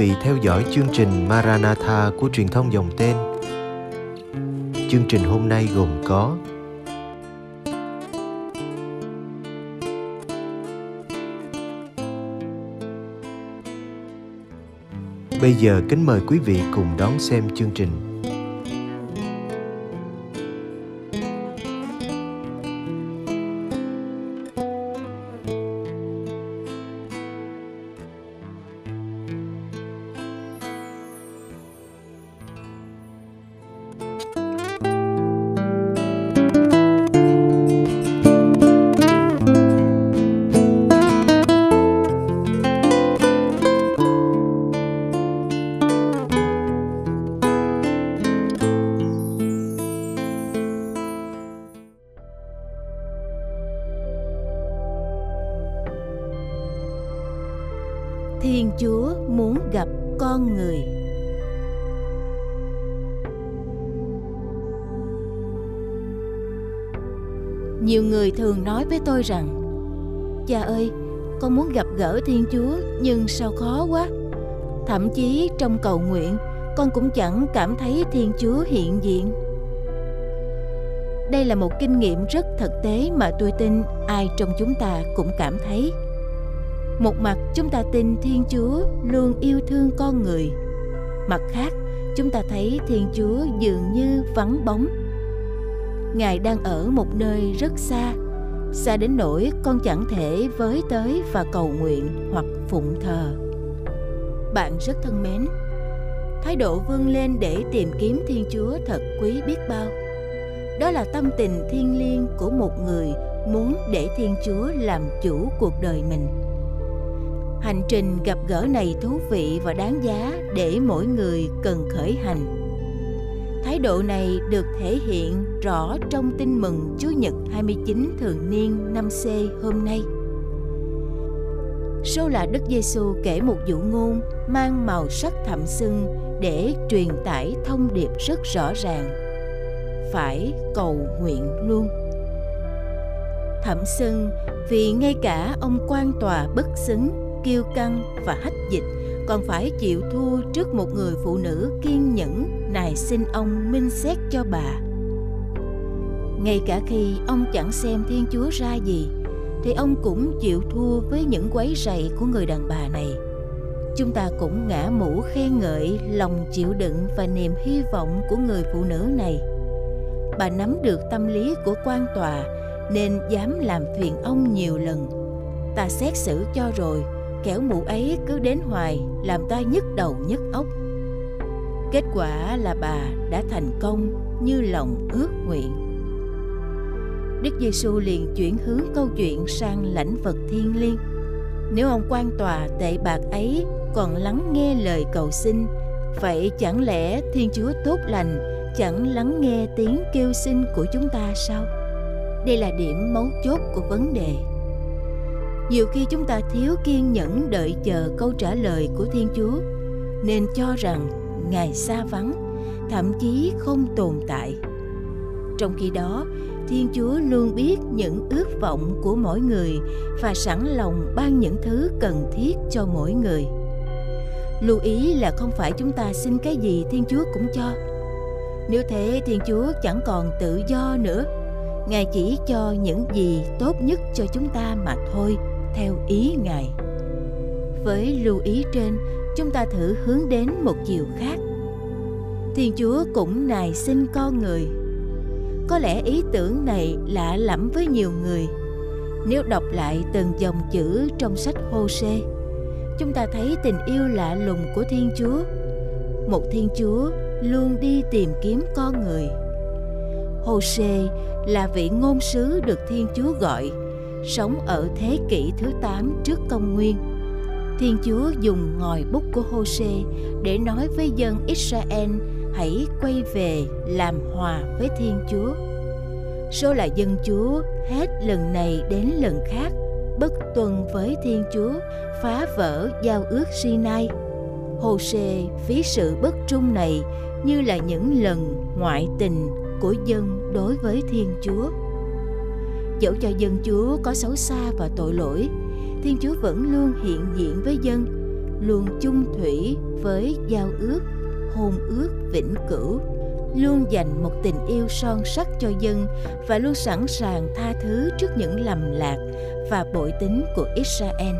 vị theo dõi chương trình Maranatha của truyền thông dòng tên. Chương trình hôm nay gồm có Bây giờ kính mời quý vị cùng đón xem chương trình. Người thường nói với tôi rằng Cha ơi, con muốn gặp gỡ Thiên Chúa nhưng sao khó quá. Thậm chí trong cầu nguyện con cũng chẳng cảm thấy Thiên Chúa hiện diện. Đây là một kinh nghiệm rất thực tế mà tôi tin ai trong chúng ta cũng cảm thấy. Một mặt chúng ta tin thiên chúa luôn yêu thương con người. Mặt khác chúng ta thấy thiên chúa dường như vắng bóng. Ngài đang ở một nơi rất xa xa đến nỗi con chẳng thể với tới và cầu nguyện hoặc phụng thờ. Bạn rất thân mến, thái độ vươn lên để tìm kiếm thiên chúa thật quý biết bao. Đó là tâm tình thiêng liêng của một người muốn để thiên chúa làm chủ cuộc đời mình. Hành trình gặp gỡ này thú vị và đáng giá để mỗi người cần khởi hành thái độ này được thể hiện rõ trong tin mừng Chúa Nhật 29 thường niên năm C hôm nay. Sô-là Đức Giêsu kể một dụ ngôn mang màu sắc thẳm sưng để truyền tải thông điệp rất rõ ràng. Phải cầu nguyện luôn. Thẩm sưng vì ngay cả ông quan tòa bất xứng, kiêu căng và hách dịch còn phải chịu thua trước một người phụ nữ kiên nhẫn xin ông minh xét cho bà. Ngay cả khi ông chẳng xem thiên chúa ra gì, thì ông cũng chịu thua với những quấy rầy của người đàn bà này. Chúng ta cũng ngã mũ khen ngợi lòng chịu đựng và niềm hy vọng của người phụ nữ này. Bà nắm được tâm lý của quan tòa, nên dám làm phiền ông nhiều lần. Ta xét xử cho rồi, kẻo mụ ấy cứ đến hoài, làm ta nhức đầu nhức óc kết quả là bà đã thành công như lòng ước nguyện. Đức giêsu liền chuyển hướng câu chuyện sang lãnh vật thiên liêng. Nếu ông quan tòa tệ bạc ấy còn lắng nghe lời cầu xin, vậy chẳng lẽ thiên chúa tốt lành chẳng lắng nghe tiếng kêu xin của chúng ta sao? Đây là điểm mấu chốt của vấn đề. Nhiều khi chúng ta thiếu kiên nhẫn đợi chờ câu trả lời của thiên chúa, nên cho rằng ngài xa vắng thậm chí không tồn tại. Trong khi đó thiên chúa luôn biết những ước vọng của mỗi người và sẵn lòng ban những thứ cần thiết cho mỗi người. Lưu ý là không phải chúng ta xin cái gì thiên chúa cũng cho. Nếu thế thiên chúa chẳng còn tự do nữa. Ngài chỉ cho những gì tốt nhất cho chúng ta mà thôi theo ý Ngài. Với lưu ý trên, chúng ta thử hướng đến một chiều khác. Thiên Chúa cũng nài xin con người. Có lẽ ý tưởng này lạ lẫm với nhiều người. Nếu đọc lại từng dòng chữ trong sách Hô-sê, chúng ta thấy tình yêu lạ lùng của Thiên Chúa. Một Thiên Chúa luôn đi tìm kiếm con người. Hô-sê là vị ngôn sứ được Thiên Chúa gọi sống ở thế kỷ thứ 8 trước công nguyên. Thiên Chúa dùng ngòi bút của Hô-sê để nói với dân Israel hãy quay về làm hòa với Thiên Chúa. Số là dân Chúa hết lần này đến lần khác bất tuân với Thiên Chúa, phá vỡ giao ước Sinai. Hô-sê ví sự bất trung này như là những lần ngoại tình của dân đối với Thiên Chúa dẫu cho dân Chúa có xấu xa và tội lỗi, Thiên Chúa vẫn luôn hiện diện với dân, luôn chung thủy với giao ước hôn ước vĩnh cửu luôn dành một tình yêu son sắc cho dân và luôn sẵn sàng tha thứ trước những lầm lạc và bội tính của Israel.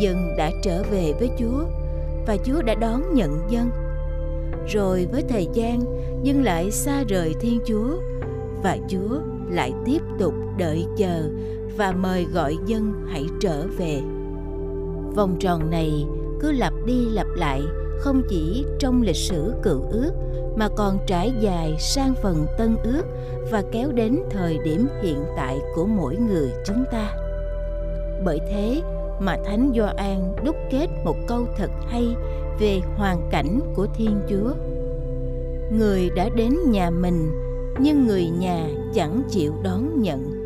Dân đã trở về với Chúa và Chúa đã đón nhận dân. Rồi với thời gian, dân lại xa rời Thiên Chúa và Chúa lại tiếp tục đợi chờ và mời gọi dân hãy trở về. Vòng tròn này cứ lặp đi lặp lại, không chỉ trong lịch sử cựu ước, mà còn trải dài sang phần tân ước và kéo đến thời điểm hiện tại của mỗi người chúng ta. Bởi thế mà Thánh Gioan đúc kết một câu thật hay về hoàn cảnh của Thiên Chúa. Người đã đến nhà mình, nhưng người nhà chẳng chịu đón nhận.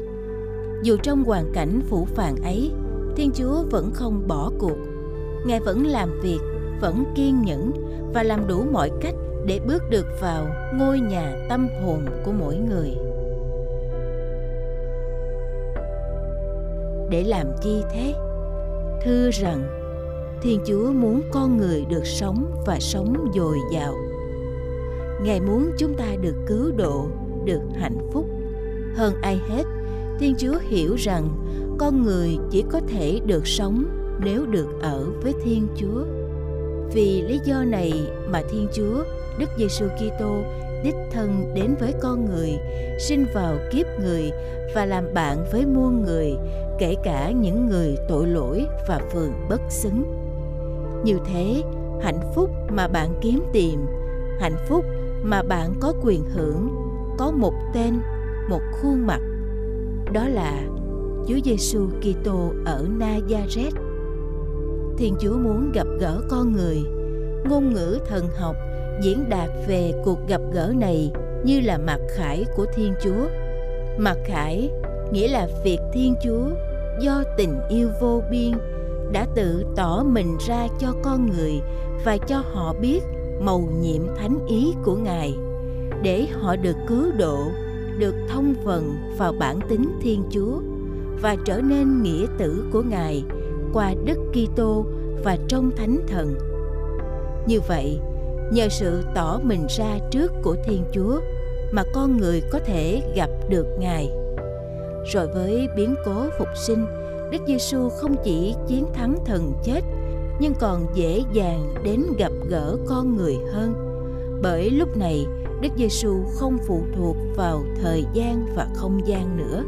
Dù trong hoàn cảnh phủ phàng ấy, Thiên Chúa vẫn không bỏ cuộc. Ngài vẫn làm việc, vẫn kiên nhẫn và làm đủ mọi cách để bước được vào ngôi nhà tâm hồn của mỗi người. Để làm chi thế? Thưa rằng, Thiên Chúa muốn con người được sống và sống dồi dào. Ngài muốn chúng ta được cứu độ, được hạnh phúc. Hơn ai hết, Thiên Chúa hiểu rằng con người chỉ có thể được sống nếu được ở với Thiên Chúa. Vì lý do này mà Thiên Chúa, Đức Giêsu Kitô đích thân đến với con người, sinh vào kiếp người và làm bạn với muôn người, kể cả những người tội lỗi và phường bất xứng. Như thế, hạnh phúc mà bạn kiếm tìm, hạnh phúc mà bạn có quyền hưởng, có một tên, một khuôn mặt. Đó là Chúa Giêsu Kitô ở Nazareth. Thiên Chúa muốn gặp gỡ con người. Ngôn ngữ thần học diễn đạt về cuộc gặp gỡ này như là mặt khải của Thiên Chúa. Mặt khải nghĩa là việc Thiên Chúa do tình yêu vô biên đã tự tỏ mình ra cho con người và cho họ biết mầu nhiệm thánh ý của Ngài để họ được cứu độ, được thông vận vào bản tính Thiên Chúa và trở nên nghĩa tử của Ngài qua Đức Kitô và trong Thánh Thần. Như vậy, nhờ sự tỏ mình ra trước của Thiên Chúa mà con người có thể gặp được Ngài. Rồi với biến cố phục sinh, Đức Giêsu không chỉ chiến thắng thần chết nhưng còn dễ dàng đến gặp gỡ con người hơn. Bởi lúc này, Đức Giêsu không phụ thuộc vào thời gian và không gian nữa.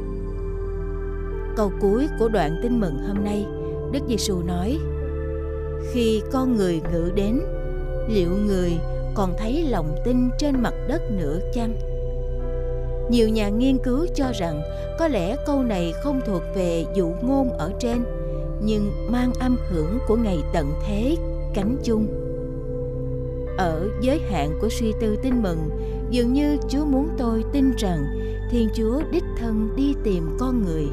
Câu cuối của đoạn tin mừng hôm nay, Đức Giêsu nói: Khi con người ngự đến, liệu người còn thấy lòng tin trên mặt đất nữa chăng? Nhiều nhà nghiên cứu cho rằng có lẽ câu này không thuộc về dụ ngôn ở trên, nhưng mang âm hưởng của ngày tận thế cánh chung. Ở giới hạn của suy tư tin mừng, dường như Chúa muốn tôi tin rằng Thiên Chúa đích thân đi tìm con người.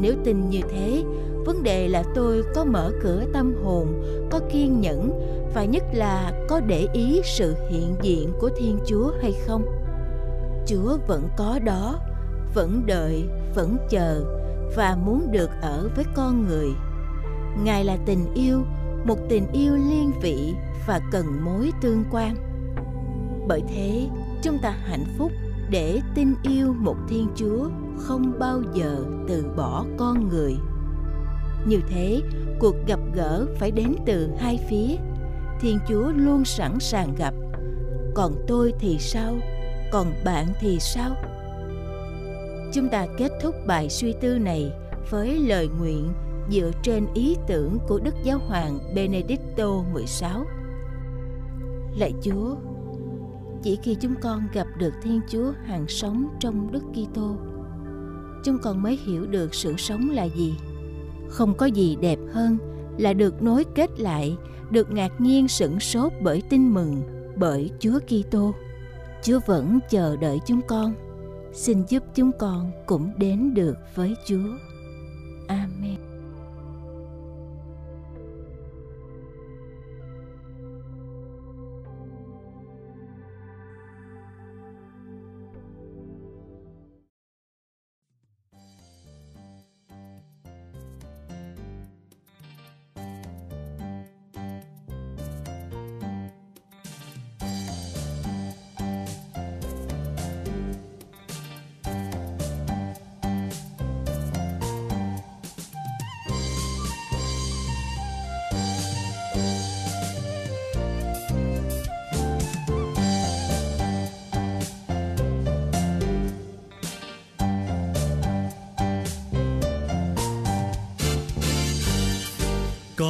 Nếu tin như thế, vấn đề là tôi có mở cửa tâm hồn, có kiên nhẫn và nhất là có để ý sự hiện diện của Thiên Chúa hay không? Chúa vẫn có đó, vẫn đợi, vẫn chờ và muốn được ở với con người. Ngài là tình yêu, một tình yêu liên vị và cần mối tương quan. Bởi thế, chúng ta hạnh phúc để tin yêu một Thiên Chúa không bao giờ từ bỏ con người. Như thế, cuộc gặp gỡ phải đến từ hai phía. Thiên Chúa luôn sẵn sàng gặp. Còn tôi thì sao? Còn bạn thì sao? Chúng ta kết thúc bài suy tư này với lời nguyện dựa trên ý tưởng của Đức Giáo hoàng Benedicto XVI. Lạy Chúa, chỉ khi chúng con gặp được Thiên Chúa hàng sống trong Đức Kitô, chúng con mới hiểu được sự sống là gì. Không có gì đẹp hơn là được nối kết lại, được ngạc nhiên sửng sốt bởi tin mừng, bởi Chúa Kitô. Chúa vẫn chờ đợi chúng con. Xin giúp chúng con cũng đến được với Chúa. Amen.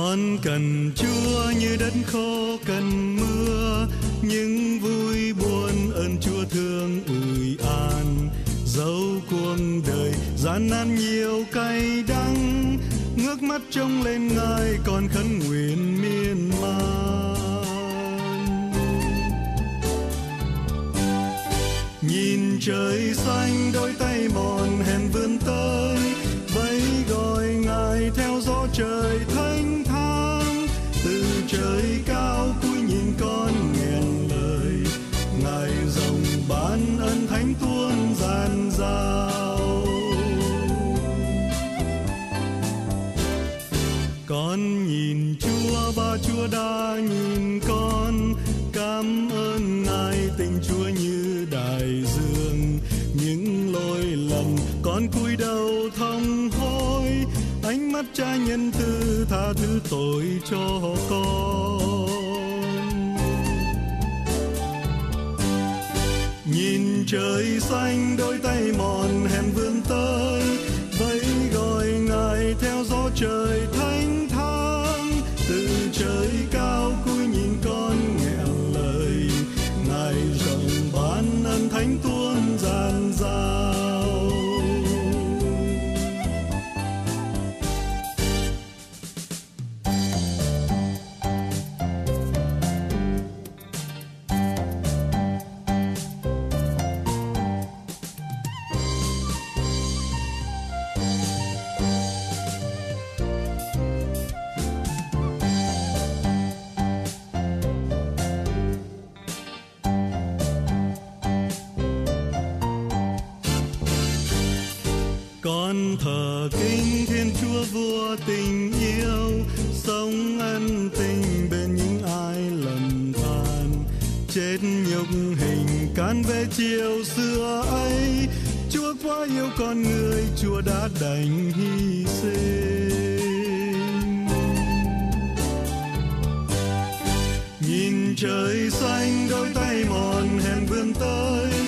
Con cần Chúa như đất khô cần mưa, những vui buồn ơn Chúa thương ủi an. Dẫu cuộc đời gian nan nhiều cay đắng, ngước mắt trông lên ngài còn khấn nguyện miên man. Nhìn trời xanh, đôi tay mòn hèn vươn tới, vẫy gọi ngài theo gió trời thanh thang từ trời cao cúi mắt cha nhân từ tha thứ tội cho con. Nhìn trời xanh, đôi tay mòn, hèn vươn tới, vẫy gọi ngài theo gió trời con thờ kính thiên chúa vua tình yêu, sống ân tình bên những ai lầm than. Chết nhục hình can về chiều xưa ấy, chúa quá yêu con người, chúa đã đành hy sinh. Nhìn trời xanh, đôi tay mòn hèn vươn tới